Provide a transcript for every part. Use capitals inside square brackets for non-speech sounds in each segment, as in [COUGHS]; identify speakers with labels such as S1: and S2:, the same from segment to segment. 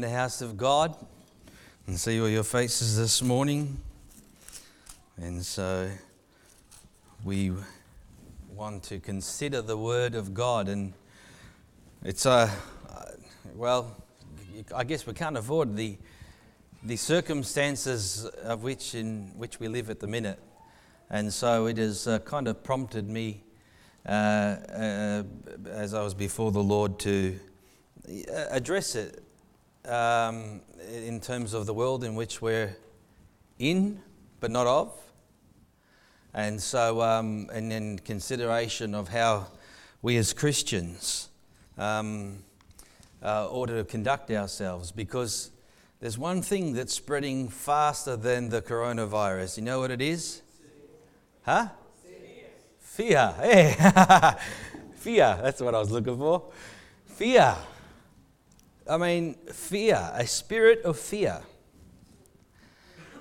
S1: the house of God and see all your faces this morning. And so we want to consider the Word of God. And it's a, uh, well, I guess we can't avoid the, the circumstances of which in which we live at the minute. And so it has uh, kind of prompted me uh, uh, as I was before the Lord to uh, address it um, in terms of the world in which we're in, but not of. And so, um, and in consideration of how we as Christians um, uh, ought to conduct ourselves, because there's one thing that's spreading faster than the coronavirus. You know what it is? Huh? Fear. Hey, [LAUGHS] fear. That's what I was looking for. Fear. I mean, fear, a spirit of fear.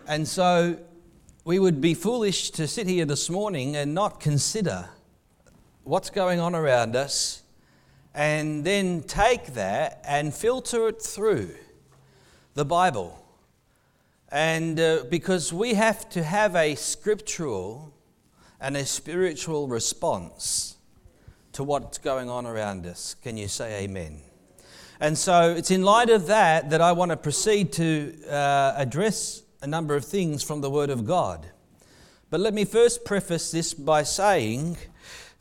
S1: And so we would be foolish to sit here this morning and not consider what's going on around us and then take that and filter it through the Bible. And uh, because we have to have a scriptural and a spiritual response to what's going on around us. Can you say amen? And so it's in light of that that I want to proceed to uh, address a number of things from the Word of God. But let me first preface this by saying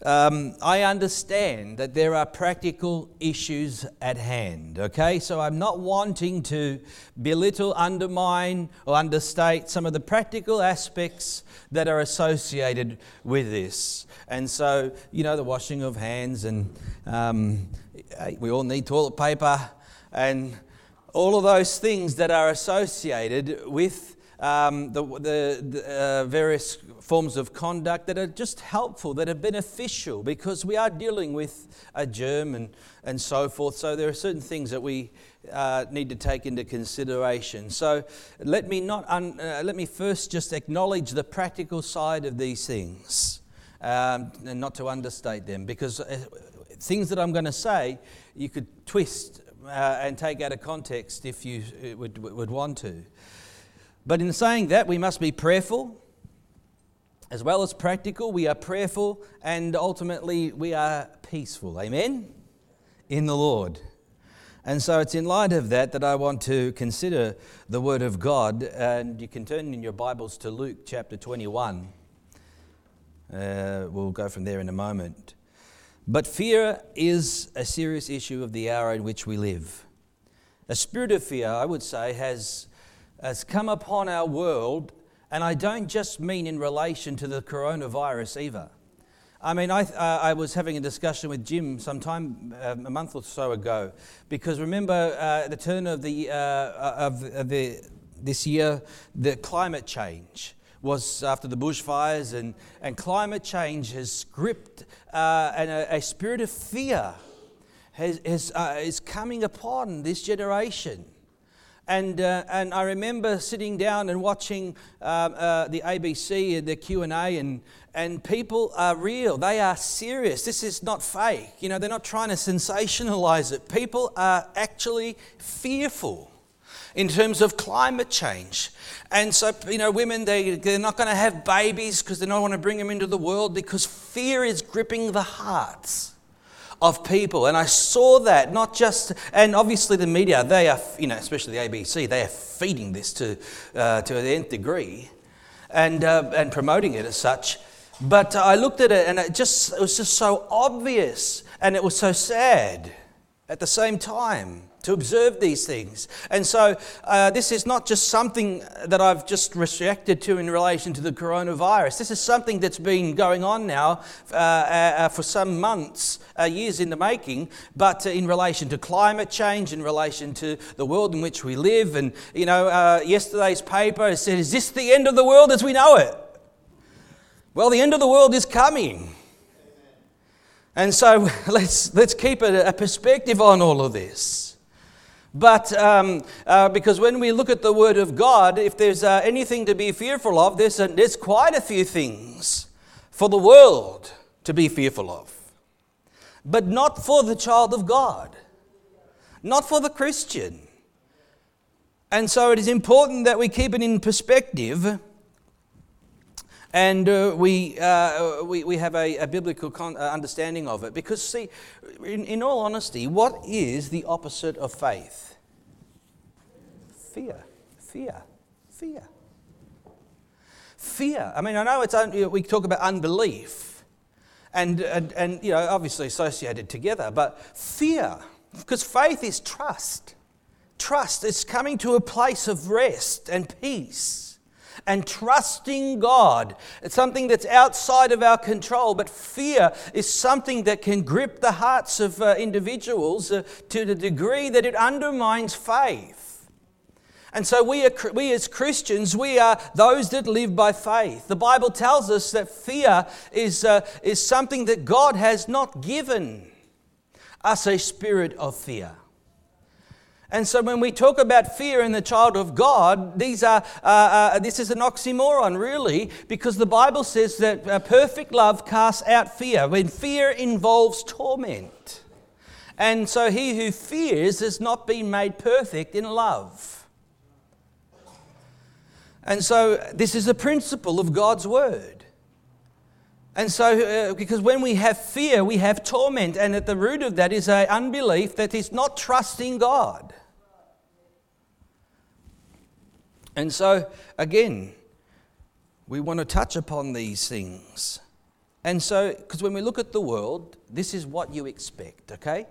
S1: um, I understand that there are practical issues at hand, okay? So I'm not wanting to belittle, undermine, or understate some of the practical aspects that are associated with this. And so, you know, the washing of hands and um, we all need toilet paper and all of those things that are associated with um, the, the, the uh, various forms of conduct that are just helpful, that are beneficial, because we are dealing with a germ and, and so forth. So there are certain things that we uh, need to take into consideration. So let me, not un, uh, let me first just acknowledge the practical side of these things um, and not to understate them, because uh, things that I'm going to say, you could twist uh, and take out of context if you uh, would, would want to. But in saying that, we must be prayerful as well as practical. We are prayerful and ultimately we are peaceful. Amen? In the Lord. And so it's in light of that that I want to consider the Word of God. And you can turn in your Bibles to Luke chapter 21. Uh, we'll go from there in a moment. But fear is a serious issue of the hour in which we live. A spirit of fear, I would say, has, has come upon our world, and I don't just mean in relation to the coronavirus either. I mean, I, uh, I was having a discussion with Jim some time, uh, a month or so ago, because remember uh, the turn of, the, uh, of the, this year, the climate change was after the bushfires, and, and climate change has gripped uh, and a, a, spirit of fear has, has, uh, is coming upon this generation. And, uh, and I remember sitting down and watching um, uh, the ABC and the Q&A and, and people are real. They are serious. This is not fake. You know, they're not trying to sensationalize it. People are actually fearful in terms of climate change. And so, you know, women, they, they're not going to have babies because they don't want to bring them into the world because fear is gripping the hearts of people. And I saw that not just, and obviously the media, they are, you know, especially the ABC, they are feeding this to, uh, to the nth degree and, uh, and promoting it as such. But I looked at it and it just it was just so obvious and it was so sad at the same time to observe these things. And so, uh, this is not just something that I've just reacted to in relation to the coronavirus. This is something that's been going on now uh, uh, for some months, uh, years in the making, but in relation to climate change, in relation to the world in which we live. And, you know, uh, yesterday's paper said, Is this the end of the world as we know it? Well, the end of the world is coming. And so [LAUGHS] let's, let's keep a, a perspective on all of this. But um, uh, because when we look at the Word of God, if there's uh, anything to be fearful of, there's, a, there's quite a few things for the world to be fearful of. But not for the child of God, not for the Christian. And so it is important that we keep it in perspective and uh, we, uh, we, we have a, a biblical con- uh, understanding of it. Because, see, in, in all honesty, what is the opposite of faith? Fear. Fear. Fear. Fear. I mean, I know it's un- we talk about unbelief and, and, and, you know, obviously associated together, but fear, because faith is trust. Trust is coming to a place of rest and peace and trusting God. It's something that's outside of our control, but fear is something that can grip the hearts of uh, individuals uh, to the degree that it undermines faith. And so, we, are, we as Christians, we are those that live by faith. The Bible tells us that fear is, uh, is something that God has not given us a spirit of fear. And so when we talk about fear in the child of God, these are, uh, uh, this is an oxymoron, really, because the Bible says that uh, perfect love casts out fear, when fear involves torment. And so he who fears has not been made perfect in love. And so this is a principle of God's word. And so, uh, because when we have fear, we have torment, and at the root of that is an unbelief that is not trusting God. And so, again, we want to touch upon these things. And so, because when we look at the world, this is what you expect, okay?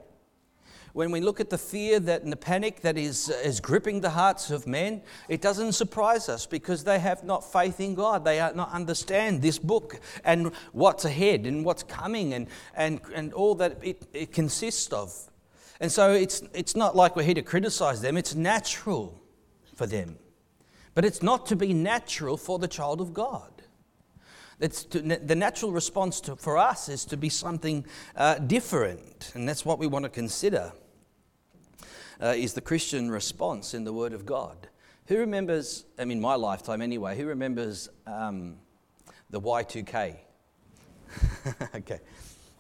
S1: When we look at the fear that and the panic that is, is gripping the hearts of men, it doesn't surprise us because they have not faith in God. They do not understand this book and what's ahead and what's coming and, and, and all that it, it consists of. And so it's, it's not like we're here to criticize them, it's natural for them. But it's not to be natural for the child of God. To, the natural response to, for us is to be something uh, different, and that's what we want to consider. Uh, is the Christian response in the Word of God? Who remembers, I mean, my lifetime anyway, who remembers um, the Y2K? [LAUGHS] okay,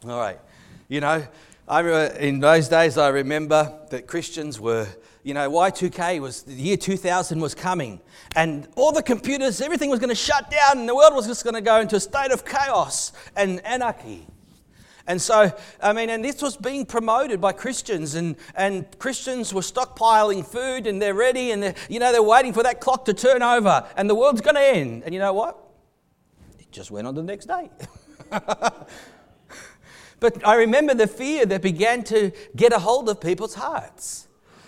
S1: all right. You know, I, remember in those days, I remember that Christians were you know, Y2K was, the year 2000 was coming, and all the computers, everything was going to shut down, and the world was just going to go into a state of chaos and anarchy. And so, I mean, and this was being promoted by Christians, and, and Christians were stockpiling food, and they're ready, and they're, you know, they're waiting for that clock to turn over, and the world's going to end. And you know what? It just went on the next day. [LAUGHS] but I remember the fear that began to get a hold of people's hearts.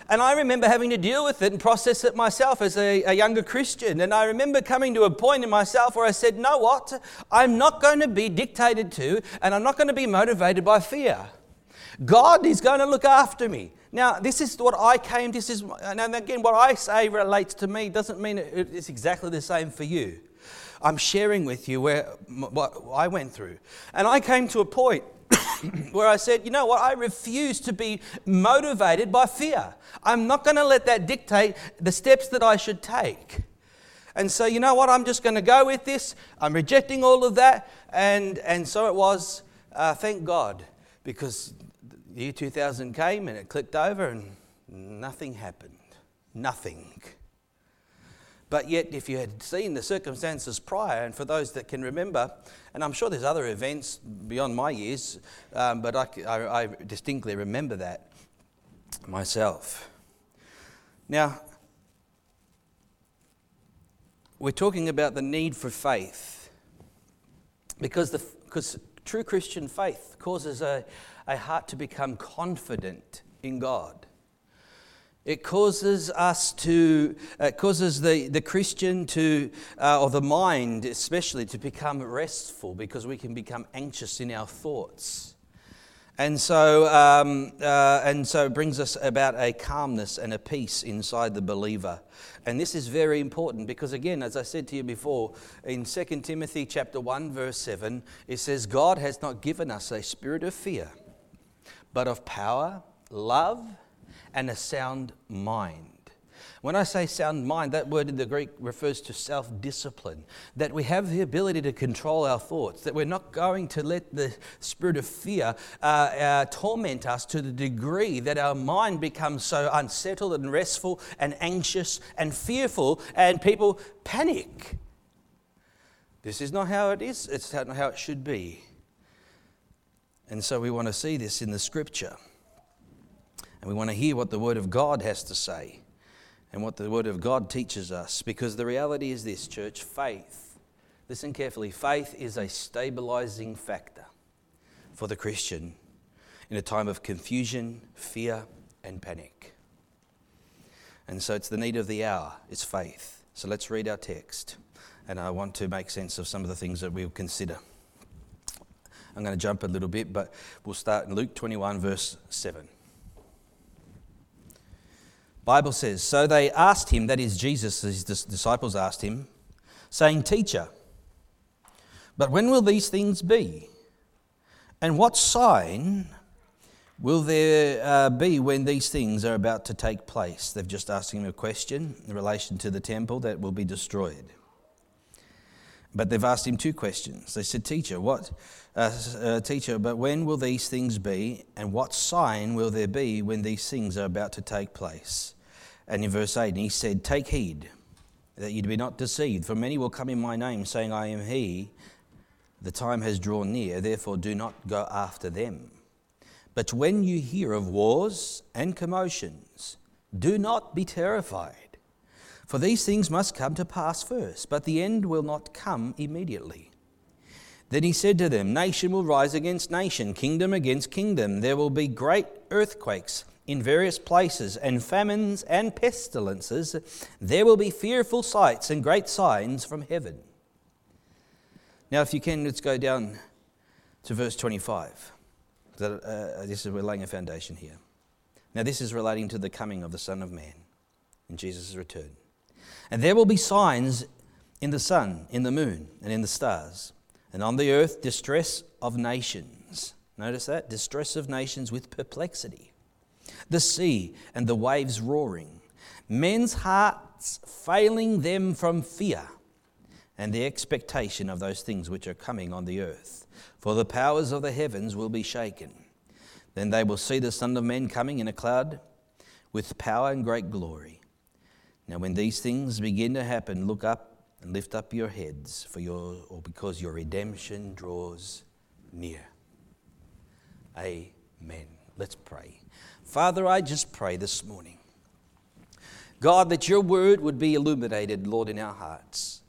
S1: And I remember having to deal with it and process it myself as a, a, younger Christian. And I remember coming to a point in myself where I said, "No, what? I'm not going to be dictated to, and I'm not going to be motivated by fear. God is going to look after me. Now, this is what I came, this is, and again, what I say relates to me doesn't mean it's exactly the same for you. I'm sharing with you where, what I went through. And I came to a point [COUGHS] where I said, you know what, I refuse to be motivated by fear. I'm not going to let that dictate the steps that I should take. And so, you know what, I'm just going to go with this. I'm rejecting all of that. And, and so it was, uh, thank God, because the year 2000 came and it clicked over and nothing happened. Nothing. But yet, if you had seen the circumstances prior, and for those that can remember, and I'm sure there's other events beyond my years, um, but I, I, I distinctly remember that myself. Now, we're talking about the need for faith because, the, because true Christian faith causes a, a heart to become confident in God. It causes us to, it causes the, the Christian to, uh, or the mind especially, to become restful because we can become anxious in our thoughts. And so, um, uh, and so it brings us about a calmness and a peace inside the believer. And this is very important because, again, as I said to you before, in 2 Timothy chapter 1, verse 7, it says, God has not given us a spirit of fear, but of power, love, and a sound mind. When I say sound mind, that word in the Greek refers to self discipline, that we have the ability to control our thoughts, that we're not going to let the spirit of fear uh, uh, torment us to the degree that our mind becomes so unsettled and restful and anxious and fearful, and people panic. This is not how it is, it's not how it should be. And so we want to see this in the scripture. And we want to hear what the Word of God has to say and what the Word of God teaches us. Because the reality is this, church faith, listen carefully, faith is a stabilizing factor for the Christian in a time of confusion, fear, and panic. And so it's the need of the hour, it's faith. So let's read our text. And I want to make sense of some of the things that we'll consider. I'm going to jump a little bit, but we'll start in Luke 21, verse 7. Bible says, So they asked him, that is Jesus, his disciples asked him, saying, Teacher, but when will these things be? And what sign will there uh, be when these things are about to take place? They've just asked him a question in relation to the temple that will be destroyed. But they've asked him two questions. They said, Teacher, what, uh, uh, teacher, but when will these things be, and what sign will there be when these things are about to take place? And in verse 8, he said, Take heed that you be not deceived, for many will come in my name, saying, I am he. The time has drawn near, therefore do not go after them. But when you hear of wars and commotions, do not be terrified. For these things must come to pass first, but the end will not come immediately. Then he said to them, Nation will rise against nation, kingdom against kingdom. There will be great earthquakes in various places, and famines and pestilences, there will be fearful sights and great signs from heaven. Now, if you can, let's go down to verse 25. Uh, this is, we're laying a foundation here. Now, this is relating to the coming of the Son of Man in Jesus' return. And there will be signs in the sun, in the moon, and in the stars, and on the earth distress of nations. Notice that? Distress of nations with perplexity the sea and the waves roaring, men's hearts failing them from fear and the expectation of those things which are coming on the earth. For the powers of the heavens will be shaken. Then they will see the Son of Man coming in a cloud with power and great glory. Now, when these things begin to happen, look up and lift up your heads, for your, or because your redemption draws near. Amen. Let's pray. Father, I just pray this morning, God, that your word would be illuminated, Lord, in our hearts.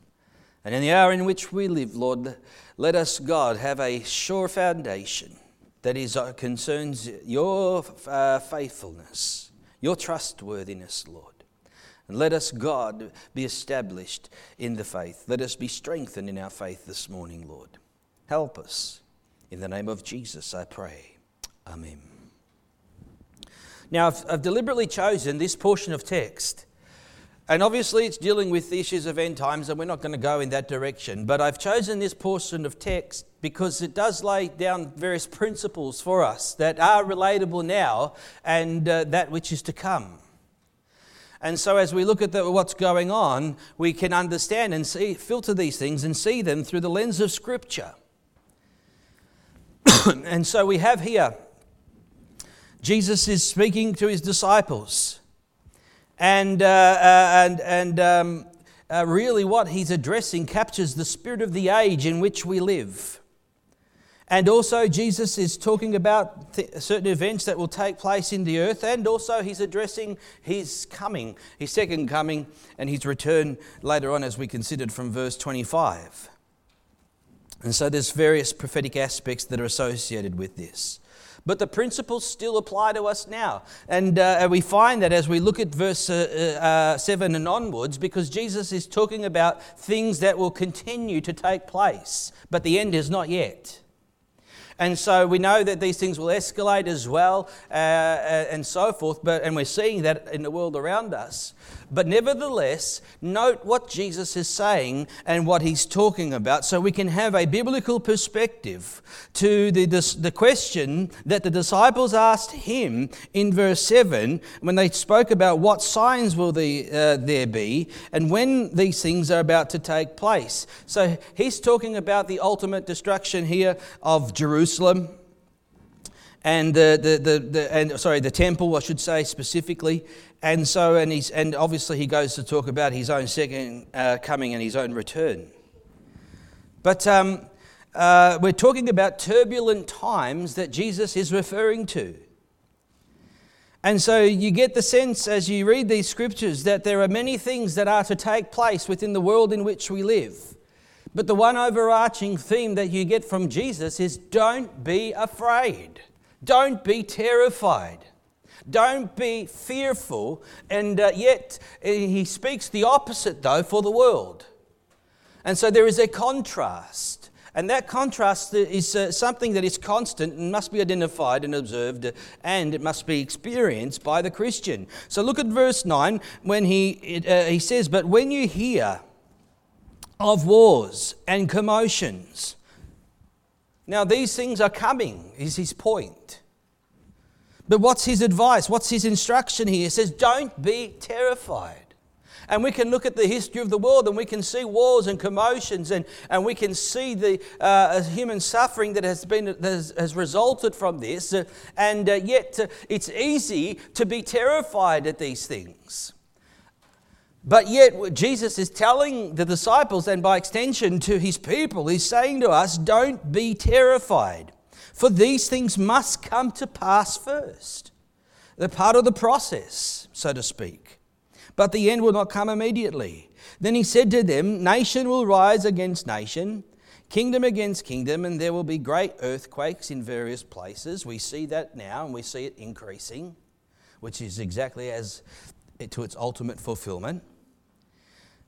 S1: And in the hour in which we live, Lord, let us, God, have a sure foundation that is, uh, concerns your uh, faithfulness, your trustworthiness, Lord. And let us, God, be established in the faith. Let us be strengthened in our faith this morning, Lord. Help us. In the name of Jesus, I pray. Amen. Now, I've, I've deliberately chosen this portion of text. And obviously, it's dealing with the issues of end times, and we're not going to go in that direction. But I've chosen this portion of text because it does lay down various principles for us that are relatable now and uh, that which is to come. And so, as we look at the, what's going on, we can understand and see, filter these things and see them through the lens of Scripture. [COUGHS] and so, we have here Jesus is speaking to his disciples. And, uh, uh, and, and um, uh, really, what he's addressing captures the spirit of the age in which we live. And also, Jesus is talking about th- certain events that will take place in the earth, and also, he's addressing his coming, his second coming, and his return later on, as we considered from verse 25. And so, there's various prophetic aspects that are associated with this. But the principles still apply to us now. And uh, we find that as we look at verse uh, uh, 7 and onwards, because Jesus is talking about things that will continue to take place, but the end is not yet. And so we know that these things will escalate as well uh, uh and so forth, but, and we're seeing that in the world around us. But nevertheless, note what Jesus is saying and what he's talking about so we can have a biblical perspective to the, the, question that the disciples asked him in verse 7 when they spoke about what signs will the, uh, there be and when these things are about to take place. So he's talking about the ultimate destruction here of Jerusalem and the, the, the, the, and sorry the temple I should say specifically and so, and, he's, and obviously, he goes to talk about his own second uh, coming and his own return. But um, uh, we're talking about turbulent times that Jesus is referring to. And so you get the sense as you read these scriptures that there are many things that are to take place within the world in which we live. But the one overarching theme that you get from Jesus is don't be afraid, don't be terrified. Don't be fearful. And uh, yet, uh, he speaks the opposite, though, for the world. And so there is a contrast. And that contrast is uh, something that is constant and must be identified and observed, and it must be experienced by the Christian. So look at verse 9 when he, uh, he says, But when you hear of wars and commotions, now these things are coming, is his point. But what's his advice? What's his instruction here? He says, Don't be terrified. And we can look at the history of the world and we can see wars and commotions and, and we can see the uh, human suffering that has, been, that has, has resulted from this. Uh, and uh, yet, uh, it's easy to be terrified at these things. But yet, Jesus is telling the disciples, and by extension to his people, he's saying to us, Don't be terrified. For these things must come to pass first. They're part of the process, so to speak. But the end will not come immediately. Then he said to them, Nation will rise against nation, kingdom against kingdom, and there will be great earthquakes in various places. We see that now, and we see it increasing, which is exactly as to its ultimate fulfillment.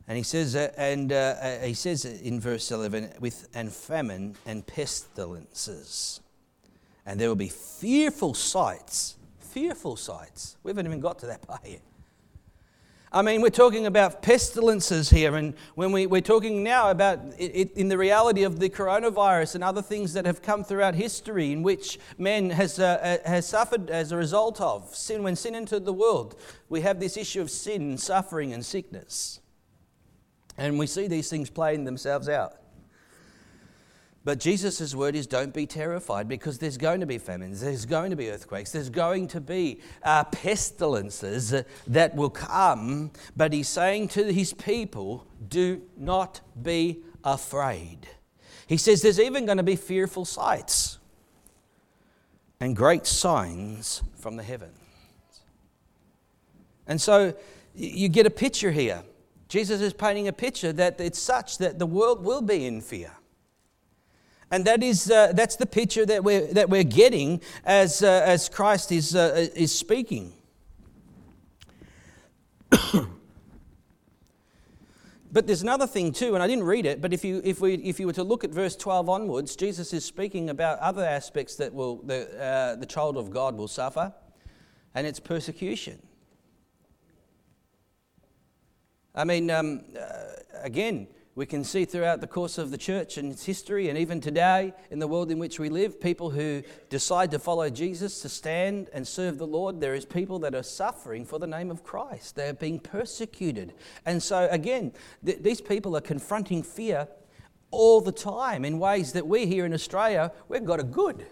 S1: And he says, uh, and uh, uh he says in verse 11, with and famine and pestilences and there will be fearful sights. Fearful sights. We haven't even got to that [LAUGHS] part yet. I mean, we're talking about pestilences here, and when we, we're talking now about it, in the reality of the coronavirus and other things that have come throughout history in which man has, uh, uh has suffered as a result of sin. When sin entered the world, we have this issue of sin, suffering, and sickness. And we see these things playing themselves out. But Jesus' word is don't be terrified because there's going to be famines, there's going to be earthquakes, there's going to be uh, pestilences that will come. But he's saying to his people, do not be afraid. He says there's even going to be fearful sights and great signs from the heavens. And so you get a picture here. Jesus is painting a picture that it's such that the world will be in fear. And that is, uh, that's the picture that we're, that we're getting as, uh, as Christ is, uh, is speaking. [COUGHS] but there's another thing too, and I didn't read it, but if you, if, we, if you were to look at verse 12 onwards, Jesus is speaking about other aspects that will, the, uh, the child of God will suffer, and it's persecution. I mean, um, uh, again, we can see throughout the course of the church and its history, and even today in the world in which we live, people who decide to follow Jesus, to stand and serve the Lord, there is people that are suffering for the name of Christ. They are being persecuted. And so, again, th- these people are confronting fear all the time in ways that we here in Australia, we've got it good.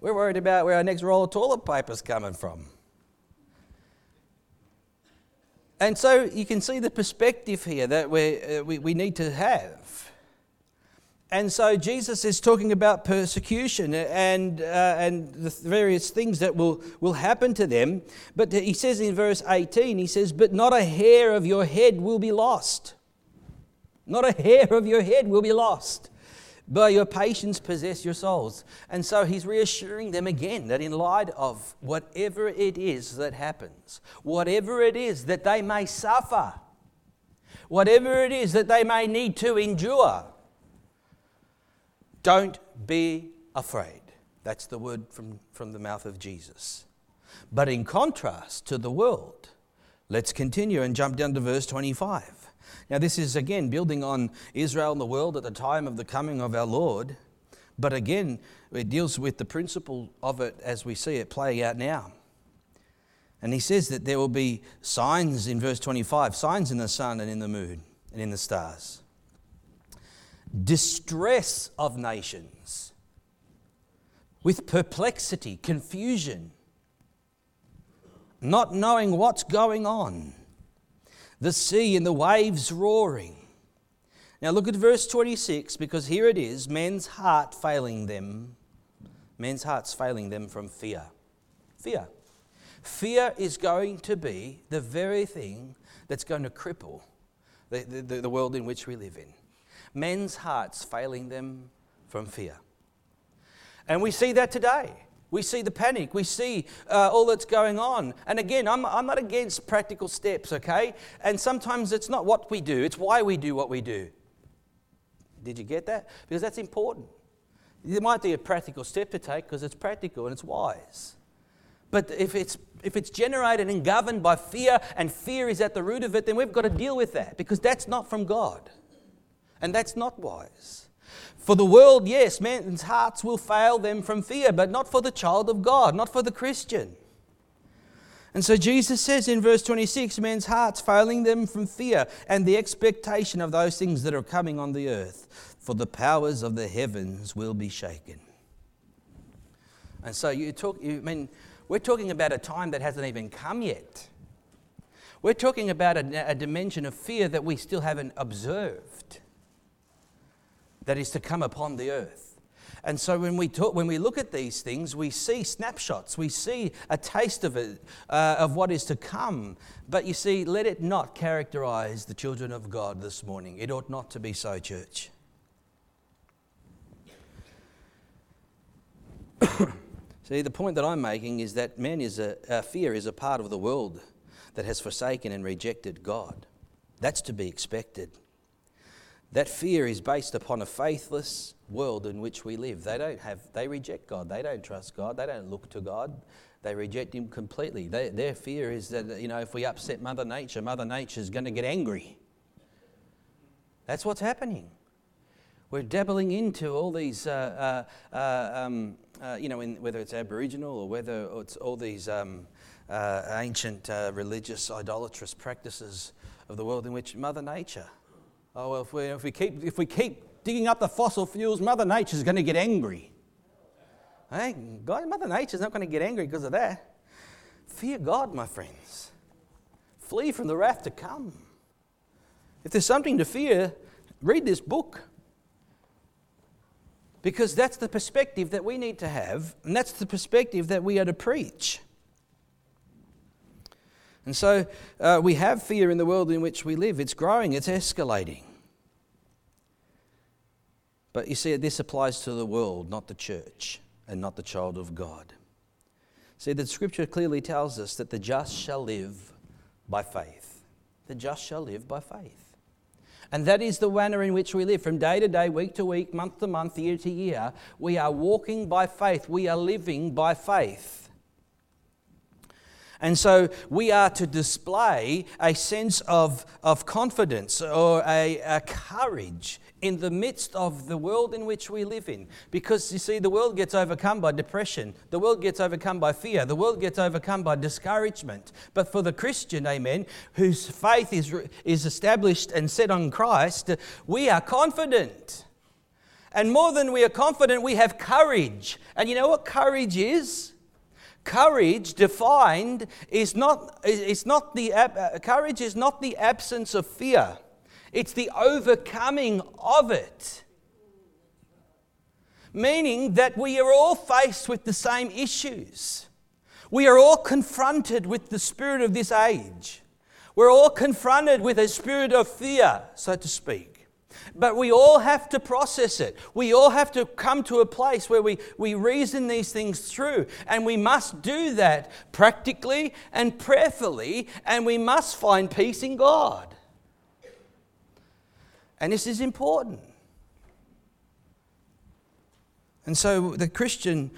S1: We're worried about where our next roll of toilet paper is coming from. And so you can see the perspective here that uh, we, we need to have. And so Jesus is talking about persecution and, uh, and the various things that will, will happen to them. But he says in verse 18, he says, But not a hair of your head will be lost. Not a hair of your head will be lost. By your patience, possess your souls. And so he's reassuring them again that in light of whatever it is that happens, whatever it is that they may suffer, whatever it is that they may need to endure, don't be afraid. That's the word from, from the mouth of Jesus. But in contrast to the world, let's continue and jump down to verse 25. Now, this is again building on Israel and the world at the time of the coming of our Lord. But again, it deals with the principle of it as we see it playing out now. And he says that there will be signs in verse 25 signs in the sun and in the moon and in the stars. Distress of nations with perplexity, confusion, not knowing what's going on, the sea and the waves roaring. Now look at verse 26 because here it is men's heart failing them. Men's hearts failing them from fear. Fear. Fear is going to be the very thing that's going to cripple the, the, the world in which we live in. Men's hearts failing them from fear. And we see that today. We see the panic. We see uh, all that's going on. And again, I'm, I'm not against practical steps, okay? And sometimes it's not what we do, it's why we do what we do. Did you get that? Because that's important. There might be a practical step to take because it's practical and it's wise. But if it's, if it's generated and governed by fear and fear is at the root of it, then we've got to deal with that because that's not from God. And that's not wise. For the world, yes, men's hearts will fail them from fear, but not for the child of God, not for the Christian. And so Jesus says in verse 26 men's hearts failing them from fear and the expectation of those things that are coming on the earth, for the powers of the heavens will be shaken. And so you talk, you, I mean, we're talking about a time that hasn't even come yet. We're talking about a, a dimension of fear that we still haven't observed that is to come upon the earth. And so when we, talk, when we look at these things, we see snapshots, we see a taste of it, uh, of what is to come. But you see, let it not characterize the children of God this morning. It ought not to be so, church. [COUGHS] see, the point that I'm making is that man is a, fear is a part of the world that has forsaken and rejected God. That's to be expected. That fear is based upon a faithless world in which we live. They don't have, they reject God. They don't trust God. They don't look to God. They reject Him completely. They, their fear is that, you know, if we upset Mother Nature, Mother Nature is going to get angry. That's what's happening. We're dabbling into all these, uh, uh, uh, um, uh, you know, in, whether it's Aboriginal or whether it's all these um, uh, ancient uh, religious idolatrous practices of the world in which Mother Nature Oh, well, if we, if we, keep, if we keep digging up the fossil fuels, Mother Nature's going to get angry. Hey, God, Mother Nature's not going to get angry because of that. Fear God, my friends. Flee from the wrath to come. If there's something to fear, read this book. Because that's the perspective that we need to have, and that's the perspective that we are to preach. And so uh, we have fear in the world in which we live. It's growing, it's escalating. But you see, this applies to the world, not the church, and not the child of God. See, the scripture clearly tells us that the just shall live by faith. The just shall live by faith. And that is the manner in which we live from day to day, week to week, month to month, year to year. We are walking by faith. We are living by faith. And so we are to display a sense of, of confidence or a, a courage in the midst of the world in which we live in. Because you see, the world gets overcome by depression, the world gets overcome by fear, the world gets overcome by discouragement. But for the Christian, amen, whose faith is, is established and set on Christ, we are confident. And more than we are confident, we have courage. And you know what courage is? Courage defined is not, it's not the, uh, courage is not the absence of fear, it's the overcoming of it. Meaning that we are all faced with the same issues. We are all confronted with the spirit of this age. We're all confronted with a spirit of fear, so to speak. But we all have to process it. We all have to come to a place where we, we reason these things through. And we must do that practically and prayerfully, and we must find peace in God. And this is important. And so the Christian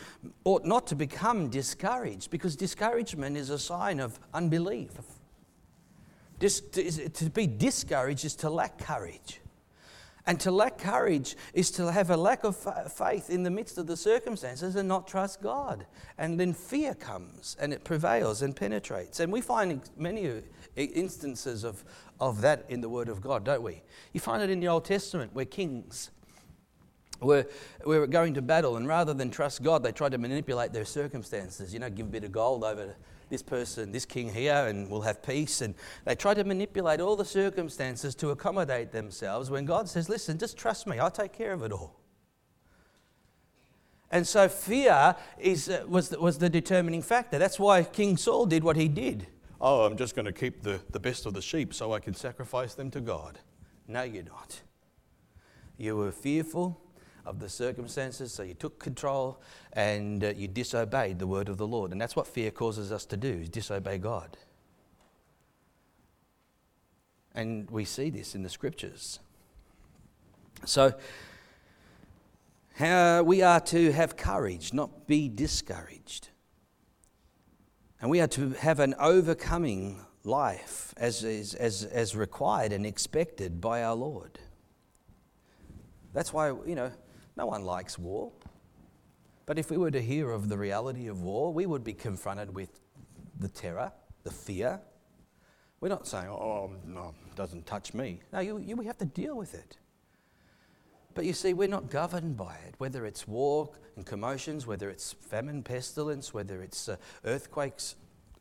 S1: ought not to become discouraged because discouragement is a sign of unbelief. Dis- to be discouraged is to lack courage. And to lack courage is to have a lack of faith in the midst of the circumstances and not trust God. And then fear comes and it prevails and penetrates. And we find many uh, instances of, of that in the Word of God, don't we? You find it in the Old Testament where kings were, were going to battle and rather than trust God, they tried to manipulate their circumstances. You know, give a bit of gold over this person, this king here, and we'll have peace. And they try to manipulate all the circumstances to accommodate themselves when God says, Listen, just trust me, I'll take care of it all. And so fear is, uh, was, the, was the determining factor. That's why King Saul did what he did. Oh, I'm just going to keep the, the best of the sheep so I can sacrifice them to God. No, you're not. You were fearful of the circumstances, so you took control and uh, you disobeyed the word of the Lord. And that's what fear causes us to do, is disobey God. And we see this in the scriptures. So, how we are to have courage, not be discouraged. And we are to have an overcoming life as, as, as, as required and expected by our Lord. That's why, you know, no one likes war. But if we were to hear of the reality of war, we would be confronted with the terror, the fear. We're not saying, oh, no, it doesn't touch me. No, you, you, we have to deal with it. But you see, we're not governed by it, whether it's war and commotions, whether it's famine, pestilence, whether it's uh, earthquakes,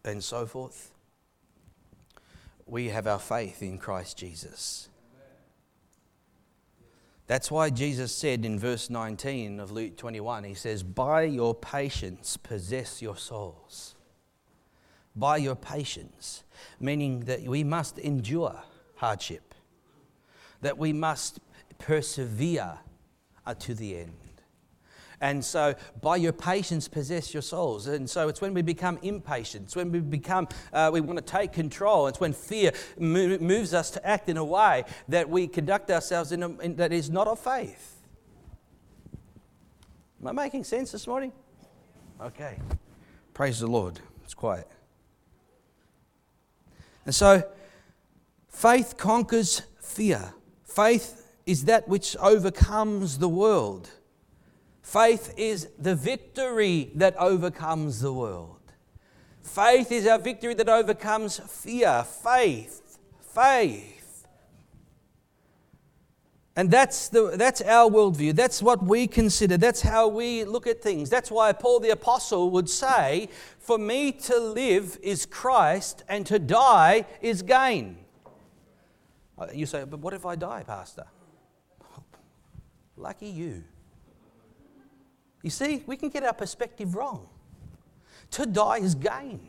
S1: and so forth. We have our faith in Christ Jesus. That's why Jesus said in verse 19 of Luke 21, He says, By your patience possess your souls. By your patience, meaning that we must endure hardship, that we must persevere uh, to the end. And so, by your patience, possess your souls. And so, it's when we become impatient, it's when we become, uh, we want to take control, it's when fear moves us to act in a way that we conduct ourselves in, a, in that is not of faith. Am I making sense this morning? Okay. Praise the Lord. It's quiet. And so, faith conquers fear. Faith is that which overcomes the world. Faith is the victory that overcomes the world. Faith is our victory that overcomes fear. Faith. Faith. And that's, the, that's our worldview. That's what we consider. That's how we look at things. That's why Paul the Apostle would say, For me to live is Christ, and to die is gain. Uh, you say, But what if I die, Pastor? [LAUGHS] Lucky you. You see, we can get our perspective wrong. To die is gain.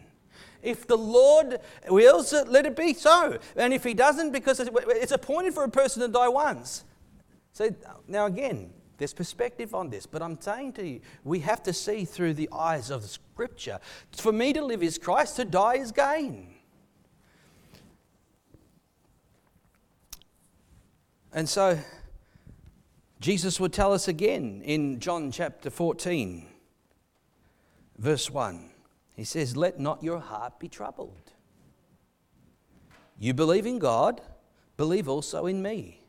S1: If the Lord wills it, let it be so. And if He doesn't, because it's appointed for a person to die once. So now again, there's perspective on this, but I'm saying to you, we have to see through the eyes of the Scripture. For me to live is Christ, to die is gain. And so Jesus would tell us again in John chapter 14, verse 1. He says, Let not your heart be troubled. You believe in God, believe also in me.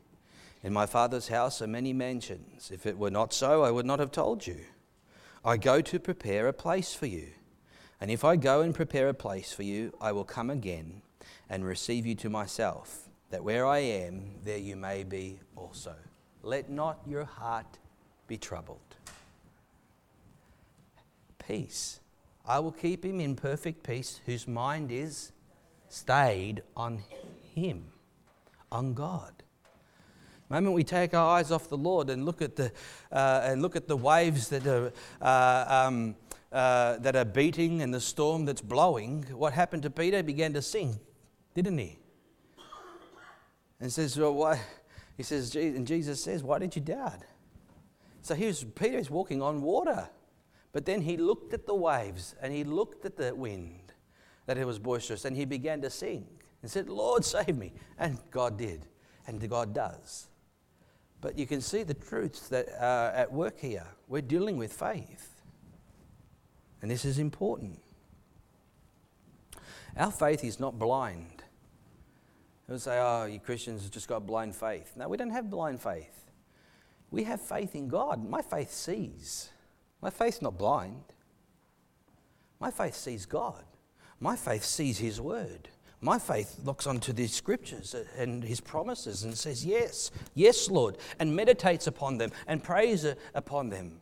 S1: In my Father's house are many mansions. If it were not so, I would not have told you. I go to prepare a place for you. And if I go and prepare a place for you, I will come again and receive you to myself, that where I am, there you may be also. Let not your heart be troubled. Peace. I will keep him in perfect peace whose mind is stayed on him, on God. The moment we take our eyes off the Lord and look at the, uh, and look at the waves that are, uh, um, uh, that are beating and the storm that's blowing, what happened to Peter? He began to sing, didn't he? And says, well, why? He says, and Jesus says, Why did you doubt? So here's Peter is walking on water. But then he looked at the waves and he looked at the wind, that it was boisterous, and he began to sing and said, Lord, save me. And God did. And God does. But you can see the truths that are at work here. We're dealing with faith. And this is important. Our faith is not blind. People say, oh, you Christians have just got blind faith. No, we don't have blind faith. We have faith in God. My faith sees. My faith's not blind. My faith sees God. My faith sees His Word. My faith looks onto the scriptures and his promises and says, Yes, yes, Lord, and meditates upon them and prays upon them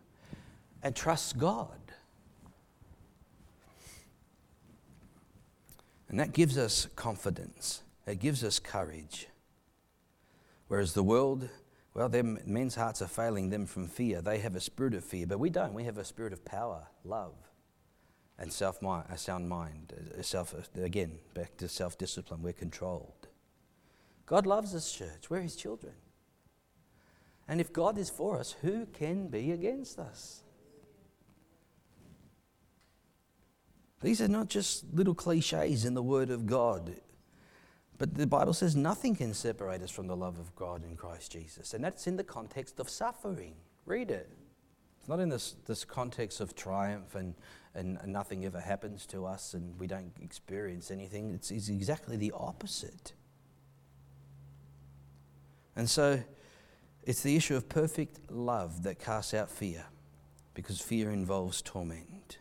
S1: and trusts God. And that gives us confidence, it gives us courage. Whereas the world, well, them, men's hearts are failing them from fear. They have a spirit of fear, but we don't. We have a spirit of power, love, and self mind, a sound mind. A self, again, back to self discipline. We're controlled. God loves us, church. We're His children. And if God is for us, who can be against us? These are not just little cliches in the Word of God. But the Bible says nothing can separate us from the love of God in Christ Jesus. And that's in the context of suffering. Read it. It's not in this, this context of triumph and, and, nothing ever happens to us and we don't experience anything. It's, it's exactly the opposite. And so it's the issue of perfect love that casts out fear because fear involves torment.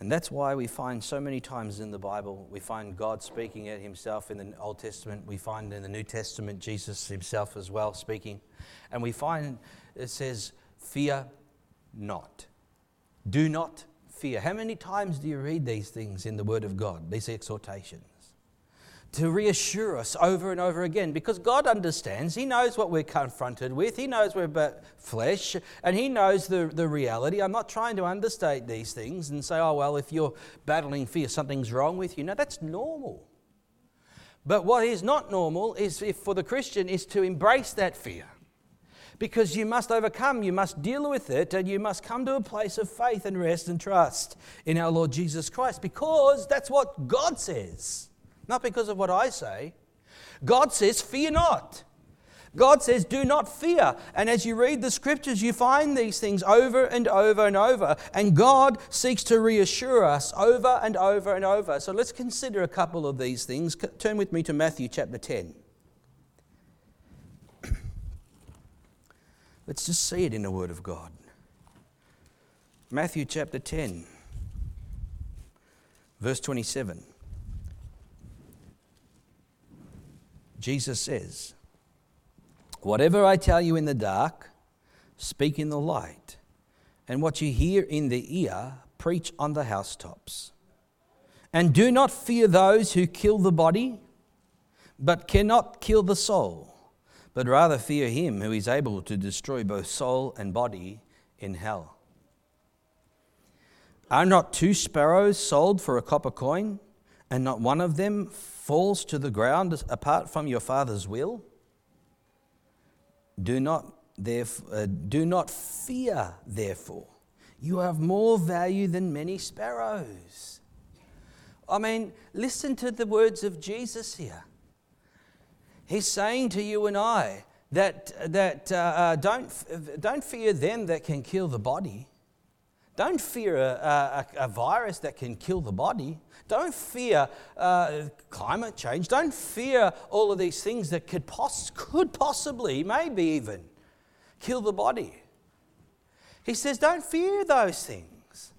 S1: And that's why we find so many times in the Bible, we find God speaking at himself in the Old Testament. We find in the New Testament Jesus himself as well speaking. And we find it says, Fear not. Do not fear. How many times do you read these things in the Word of God, these exhortations? To reassure us over and over again because God understands. He knows what we're confronted with. He knows we're but flesh and He knows the, the reality. I'm not trying to understate these things and say, oh, well, if you're battling fear, something's wrong with you. No, that's normal. But what is not normal is if for the Christian is to embrace that fear because you must overcome, you must deal with it, and you must come to a place of faith and rest and trust in our Lord Jesus Christ because that's what God says, not because of what I say. God says, Fear not. God says, Do not fear. And as you read the scriptures, you find these things over and over and over. And God seeks to reassure us over and over and over. So let's consider a couple of these things. Turn with me to Matthew chapter 10. [CLEARS THROAT] Let's just see it in the Word of God. Matthew chapter 10, verse 27. Jesus says, Whatever I tell you in the dark, speak in the light, and what you hear in the ear, preach on the housetops. And do not fear those who kill the body, but cannot kill the soul but rather fear him who is able to destroy both soul and body in hell. Are not two sparrows sold for a copper coin, and not one of them falls to the ground apart from your Father's will? Do not, therefore, uh, do not fear, therefore. You have more value than many sparrows. I mean, listen to the words of Jesus here. He's saying to you and I that, that uh, uh, don't, don't fear them that can kill the body. Don't fear a, a, a virus that can kill the body. Don't fear uh, climate change. Don't fear all of these things that could, poss- could possibly, maybe even, kill the body. He says, Don't fear those things,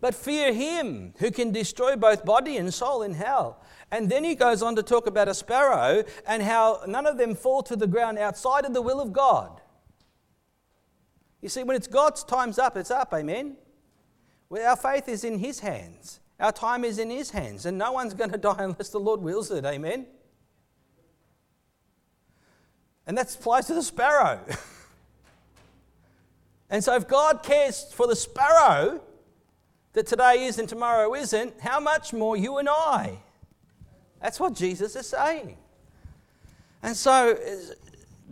S1: but fear Him who can destroy both body and soul in hell. And then he goes on to talk about a sparrow and how none of them fall to the ground outside of the will of God. You see, when it's God's time's up, it's up, amen? Well, our faith is in His hands. Our time is in His hands, and no one's going [LAUGHS] to die unless the Lord wills it, amen? And that applies to the sparrow. [LAUGHS] and so, if God cares for the sparrow that today is and tomorrow isn't, how much more you and I? That's what Jesus is saying. And so,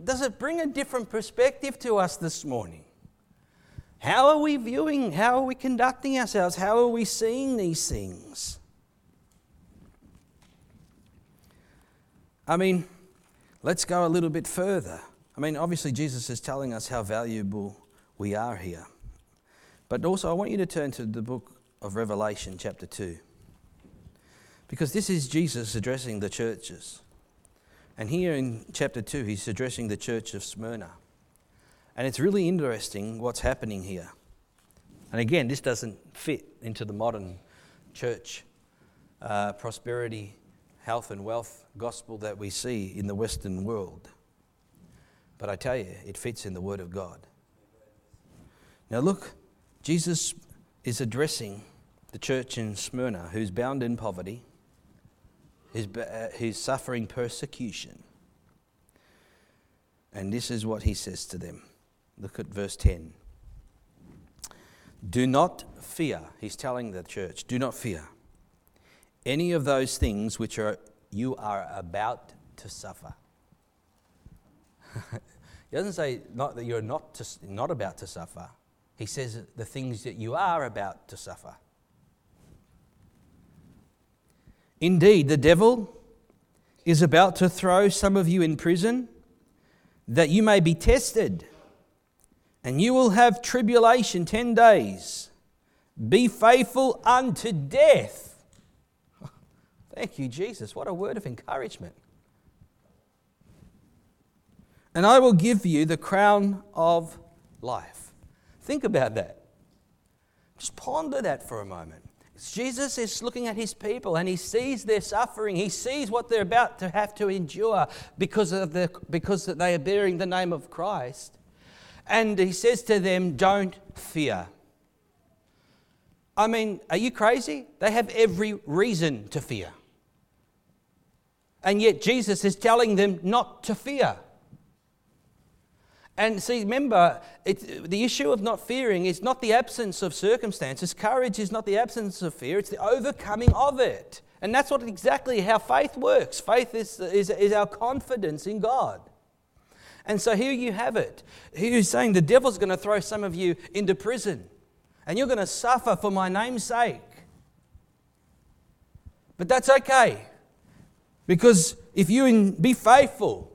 S1: does it bring a different perspective to us this morning? How are we viewing? How are we conducting ourselves? How are we seeing these things? I mean, let's go a little bit further. I mean, obviously, Jesus is telling us how valuable we are here. But also, I want you to turn to the book of Revelation, chapter 2. Because this is Jesus addressing the churches. And here in chapter 2, he's addressing the church of Smyrna. And it's really interesting what's happening here. And again, this doesn't fit into the modern church uh, prosperity, health, and wealth gospel that we see in the Western world. But I tell you, it fits in the Word of God. Now, look, Jesus is addressing the church in Smyrna who's bound in poverty, who's, uh, who's suffering persecution. And this is what he says to them. Look at verse 10. Do not fear, he's telling the church, do not fear any of those things which are, you are about to suffer. [LAUGHS] he doesn't say not that you're not, to, not about to suffer. He says the things that you are about to suffer. Indeed, the devil is about to throw some of you in prison that you may be tested, and you will have tribulation 10 days. Be faithful unto death [LAUGHS] Thank you, Jesus. What a word of encouragement. And I will give you the crown of life. Think about that. Just ponder that for a moment. Jesus is looking at his people and he sees their suffering. He sees what they're about to have to endure because, of the, because they are bearing the name of Christ. And he says to them, Don't fear. I mean, are you crazy? They have every reason to fear. And yet Jesus is telling them not to fear. And see, remember, the issue of not fearing is not the absence of circumstances. Courage is not the absence of fear, it's the overcoming of it. And that's what exactly how faith works. Faith is, is, is our confidence in God. And so here you have it. He's saying the devil's going to throw some of you into prison, and you're going to suffer for my name's sake. But that's okay. Because if you be faithful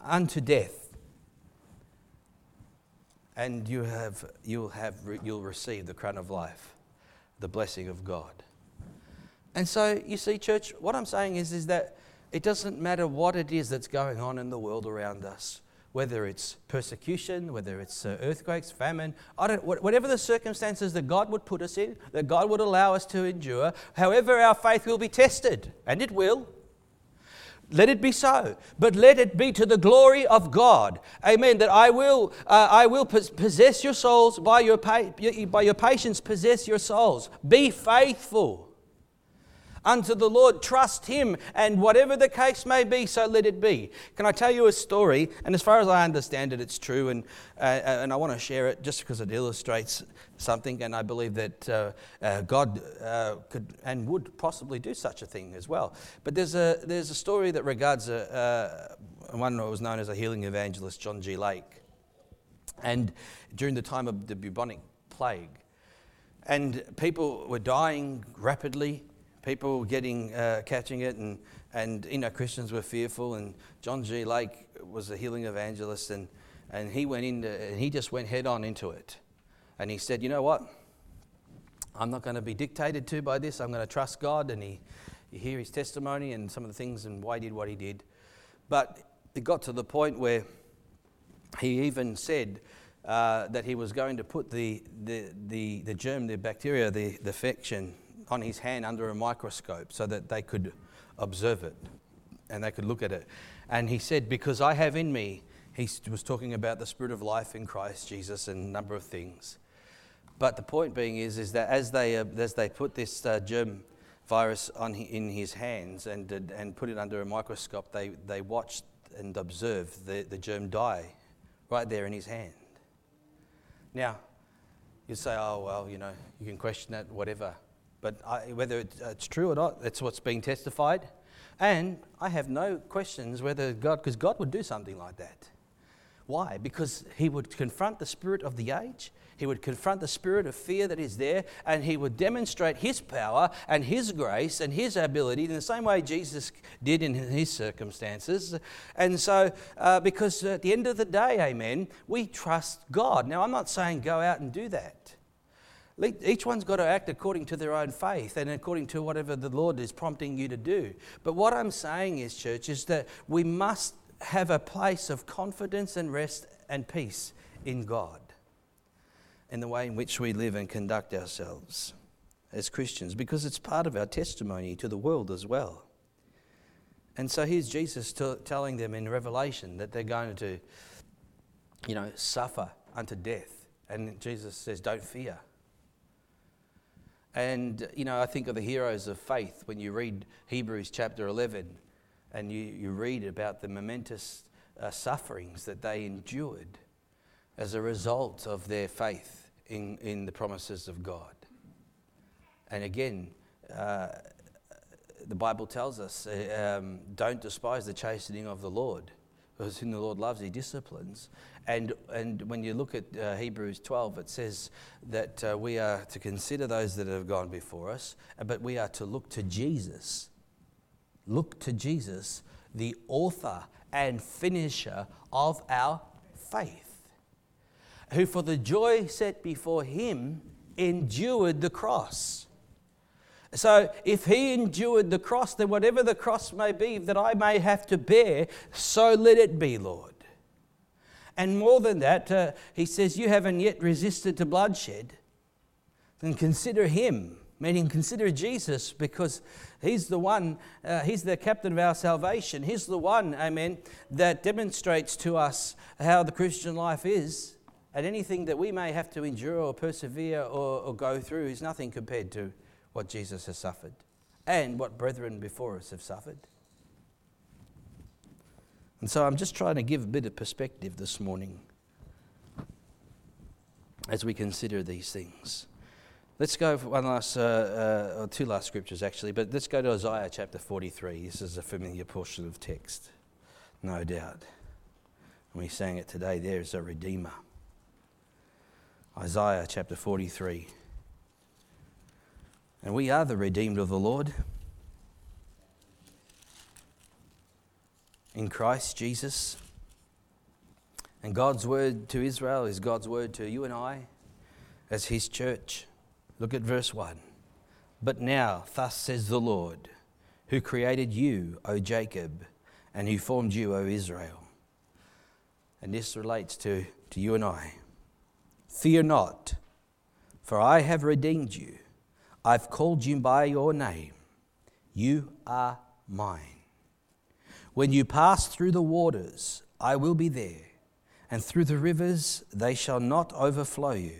S1: unto death, and you have, you'll, have, you'll receive the crown of life, the blessing of God. And so, you see, church, what I'm saying is, is that it doesn't matter what it is that's going on in the world around us, whether it's persecution, whether it's uh, earthquakes, famine, whatever the circumstances that God would put us in, that God would allow us to endure, however, our faith will be tested, and it will. Let it be so, but let it be to the glory of God. Amen. That I will, uh, I will possess your souls by your, pa- by your patience. Possess your souls. Be faithful unto the Lord. Trust Him, and whatever the case may be, so let it be. Can I tell you a story? And as far as I understand it, it's true, and, uh, uh and I want to share it just because it illustrates something, and I believe that uh, uh, God uh, could and would possibly do such a thing as well. But there's a, there's a story that regards a, one that was known as a healing evangelist, John G. Lake. And during the time of the bubonic plague, and people were dying rapidly, people getting, uh, catching it, and, and you know, Christians were fearful. And John G. Lake was a healing evangelist, and, and he went into, and he just went head on into it and he said, You know what? I'm not going to be dictated to by this. I'm going to trust God. And he, you hear his testimony and some of the things and why he did what he did. But it got to the point where he even said uh, that he was going to put the, the, the, the germ, the bacteria, the, the infection on his hand under a microscope so that they could observe it and they could look at it. And he said, Because I have in me, he was talking about the spirit of life in Christ Jesus and a number of things. But the point being is, is that as they, uh, as they put this uh, germ virus on, in his hands and, and put it under a microscope, they, they watched and observed the, the germ die right there in his hand. Now, you say, oh, well, you know, you can question that, whatever. But I, whether it's true or not, that's what's being testified. And I have no questions whether God, because God would do something like that. Why? Because he would confront the spirit of the age He would confront the spirit of fear that is there, and he would demonstrate his power and his grace and his ability in the same way Jesus did in his circumstances. And so, uh, because at the end of the day, amen, we trust God. Now, I'm not saying go out and do that. Each one's got to act according to their own faith and according to whatever the Lord is prompting you to do. But what I'm saying is, church, is that we must have a place of confidence and rest and peace in God in the way in which we live and conduct ourselves as Christians because it's part of our testimony to the world as well. And so here's Jesus t- telling them in Revelation that they're going to, you know, suffer unto death. And Jesus says, Don't fear. And, you know, I think of the heroes of faith when you read Hebrews chapter 11 and you, you read about the momentous uh, sufferings that they endured as a result of their faith in, in the promises of God. And again, uh, the Bible tells us um, don't despise the chastening of the Lord, because whom the Lord loves, he disciplines. And, and when you look at uh, Hebrews 12, it says that uh, we are to consider those that have gone before us, uh, but we are to look to Jesus. Look to Jesus, the author and finisher of our faith, who for the joy set before him endured the cross. So, if he endured the cross, then whatever the cross may be that I may have to bear, so let it be, Lord. And more than that, uh, he says, You haven't yet resisted to bloodshed. Then consider him, meaning consider Jesus, because he's the one, uh, he's the captain of our salvation. He's the one, amen, that demonstrates to us how the Christian life is. And anything that we may have to endure or persevere or, or go through is nothing compared to what Jesus has suffered and what brethren before us have suffered. And so I'm just trying to give a bit of perspective this morning as we consider these things. Let's go for one last, uh, uh, or two last scriptures actually, but let's go to Isaiah chapter 43. This is a familiar portion of text, no doubt. And we sang it today there is a Redeemer. Isaiah chapter 43. And we are the redeemed of the Lord. in Christ Jesus. And God's word to Israel is God's word to you and I as His church. Look at verse 1. But now, thus says the Lord, who created you, O Jacob, and who formed you, O Israel. And this relates to, to you and I. Fear not, for I have redeemed you. I've called you by your name. You are mine. When you pass through the waters, I will be there, and through the rivers, they shall not overflow you.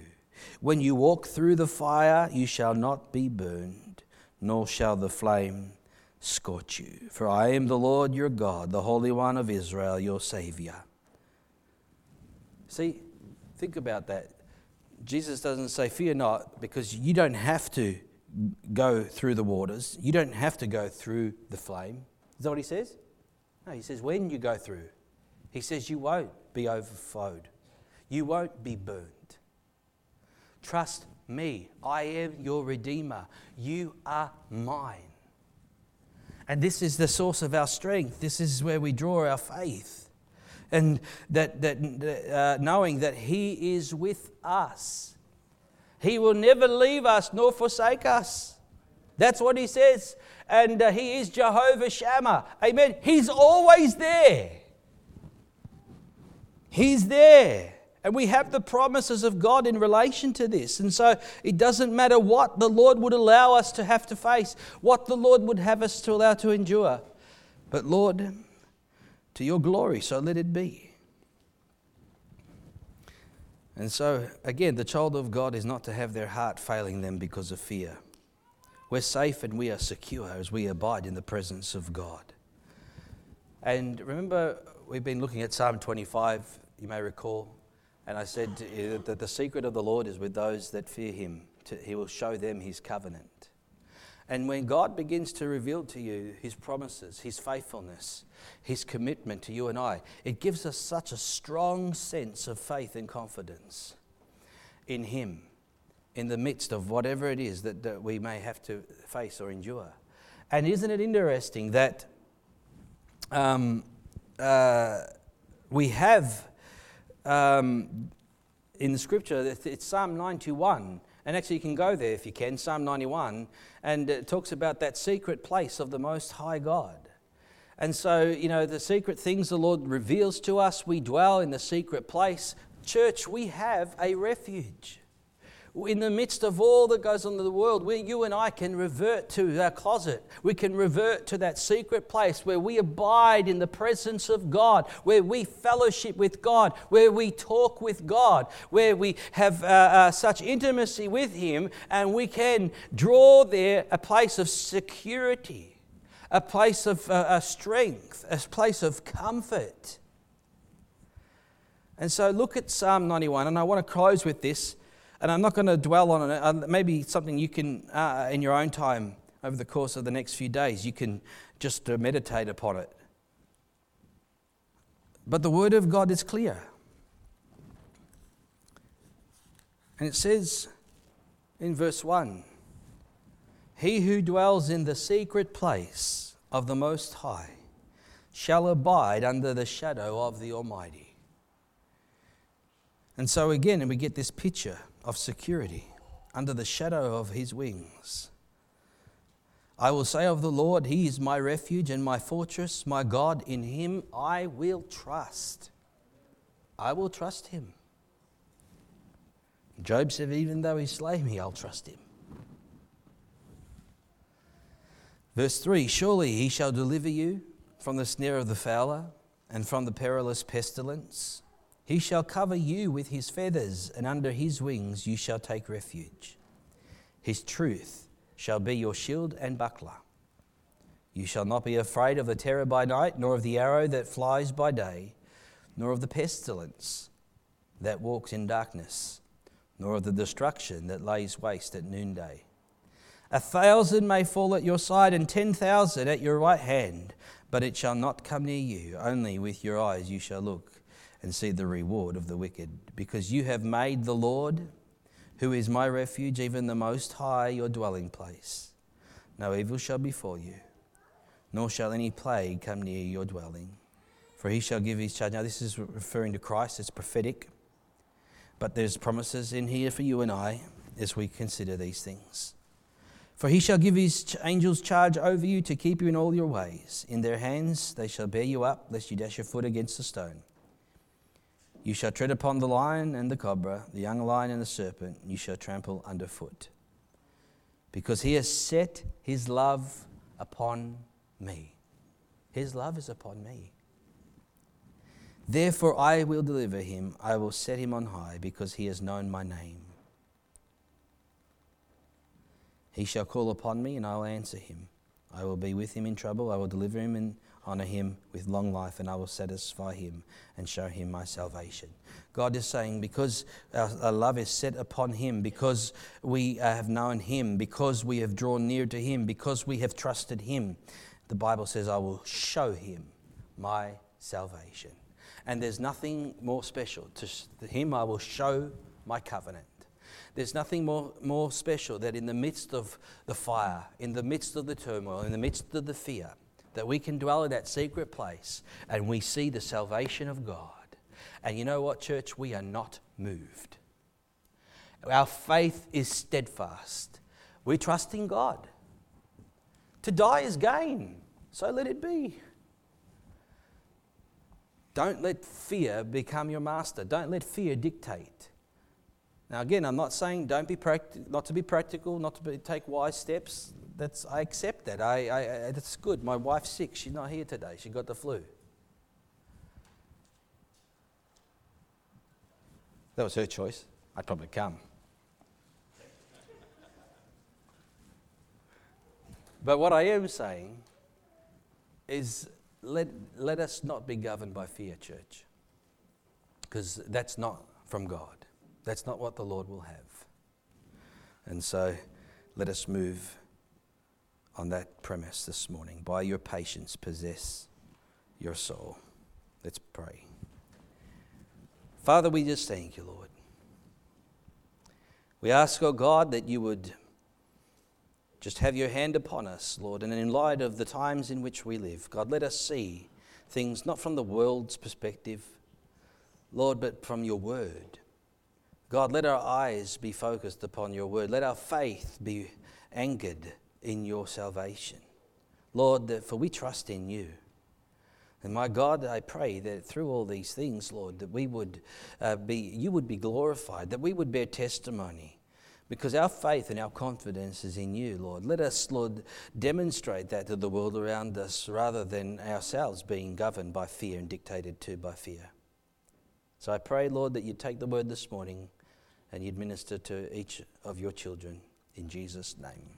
S1: When you walk through the fire, you shall not be burned, nor shall the flame scorch you. For I am the Lord your God, the Holy One of Israel, your Savior. See, think about that. Jesus doesn't say, Fear not, because you don't have to go through the waters, you don't have to go through the flame. Is that what he says? No, he says, when you go through, he says, you won't be overflowed. You won't be burned. Trust me. I am your Redeemer. You are mine. And this is the source of our strength. This is where we draw our faith. And that, that uh, knowing that He is with us. He will never leave us nor forsake us. That's what He says and uh, He is Jehovah Shammah. Amen. He's always there. He's there. And we have the promises of God in relation to this. And so it doesn't matter what the Lord would allow us to have to face, what the Lord would have us to allow to endure. But Lord, to your glory, so let it be. And so, again, the child of God is not to have their heart failing them because of fear. We're safe and we are secure as we abide in the presence of God. And remember, we've been looking at Psalm 25, you may recall, and I said eh, that the secret of the Lord is with those that fear him. He will show them his covenant. And when God begins to reveal to you his promises, his faithfulness, his commitment to you and I, it gives us such a strong sense of faith and confidence in Him in the midst of whatever it is that, that we may have to face or endure. And isn't it interesting that um, uh, we have um, in the scripture, it's Psalm 91. And actually, you can go there if you can, Psalm 91, and it talks about that secret place of the Most High God. And so, you know, the secret things the Lord reveals to us, we dwell in the secret place. Church, we have a refuge in the midst of all that goes on in the world, we, you and I can revert to our closet. We can revert to that secret place where we abide in the presence of God, where we fellowship with God, where we talk with God, where we have uh, uh, such intimacy with Him, and we can draw there a place of security, a place of uh, a strength, a place of comfort. And so look at Psalm 91, and I want to close with this. And I'm not going to dwell on it. Uh, maybe something you can, uh, in your own time, over the course of the next few days, you can just uh, meditate upon it. But the Word of God is clear. And it says in verse 1 He who dwells in the secret place of the Most High shall abide under the shadow of the Almighty. And so again, we get this picture of security under the shadow of his wings. I will say of the Lord, He is my refuge and my fortress, my God, in Him I will trust. I will trust Him. Job said, Even though He slay me, I'll trust Him. Verse 3 Surely He shall deliver you from the snare of the fowler and from the perilous pestilence. He shall cover you with his feathers, and under his wings you shall take refuge. His truth shall be your shield and buckler. You shall not be afraid of the terror by night, nor of the arrow that flies by day, nor of the pestilence that walks in darkness, nor of the destruction that lays waste at noonday. A thousand may fall at your side, and ten thousand at your right hand, but it shall not come near you. Only with your eyes you shall look and see the reward of the wicked. Because you have made the Lord, who is my refuge, even the Most High, your dwelling place. No evil shall befall you, nor shall any plague come near your dwelling. For he shall give his charge. Now, this is referring to Christ, it's prophetic. But there's promises in here for you and I as we consider these things. For he shall give his angels charge over you to keep you in all your ways. In their hands they shall bear you up, lest you dash your foot against a stone. You shall tread upon the lion and the cobra, the young lion and the serpent, you shall trample underfoot. Because he has set his love upon me. His love is upon me. Therefore I will deliver him, I will set him on high, because he has known my name. He shall call upon me, and I will answer him. I will be with him in trouble, I will deliver him and honor him with long life, and I will satisfy him and show him my salvation. God is saying, because our, love is set upon him, because we uh, have known him, because we have drawn near to him, because we have trusted him, the Bible says, I will show him my salvation. And there's nothing more special. To him, I will show my covenant. There's nothing more, more special that in the midst of the fire, in the midst of the turmoil, in the midst of the fear, that we can dwell in that secret place and we see the salvation of God. And you know what, church? We are not moved. Our faith is steadfast. We trust in God. To die is gain, so let it be. Don't let fear become your master. Don't let fear dictate. Now, again, I'm not saying don't be practi- not to be practical, not to be, take wise steps that's, I accept that. I, I, I, that's good. My wife's sick. She's not here today. She got the flu. That was her choice. I'd probably come. But what I am saying is let, let us not be governed by fear, church. Because that's not from God. That's not what the Lord will have. And so let us move on that premise this morning. By your patience, possess your soul. Let's pray. Father, we just thank you, Lord. We ask, O oh God, that you would just have your hand upon us, Lord, and in light of the times in which we live, God, let us see things not from the world's perspective, Lord, but from your word. God, let our eyes be focused upon your word. Let our faith be anchored in your salvation. Lord, that for we trust in you. And my God, I pray that through all these things, Lord, that we would uh, be, you would be glorified, that we would bear testimony, because our faith and our confidence is in you, Lord. Let us, Lord, demonstrate that to the world around us rather than ourselves being governed by fear and dictated to by fear. So I pray, Lord, that you take the word this morning and you'd minister to each of your children in Jesus' name.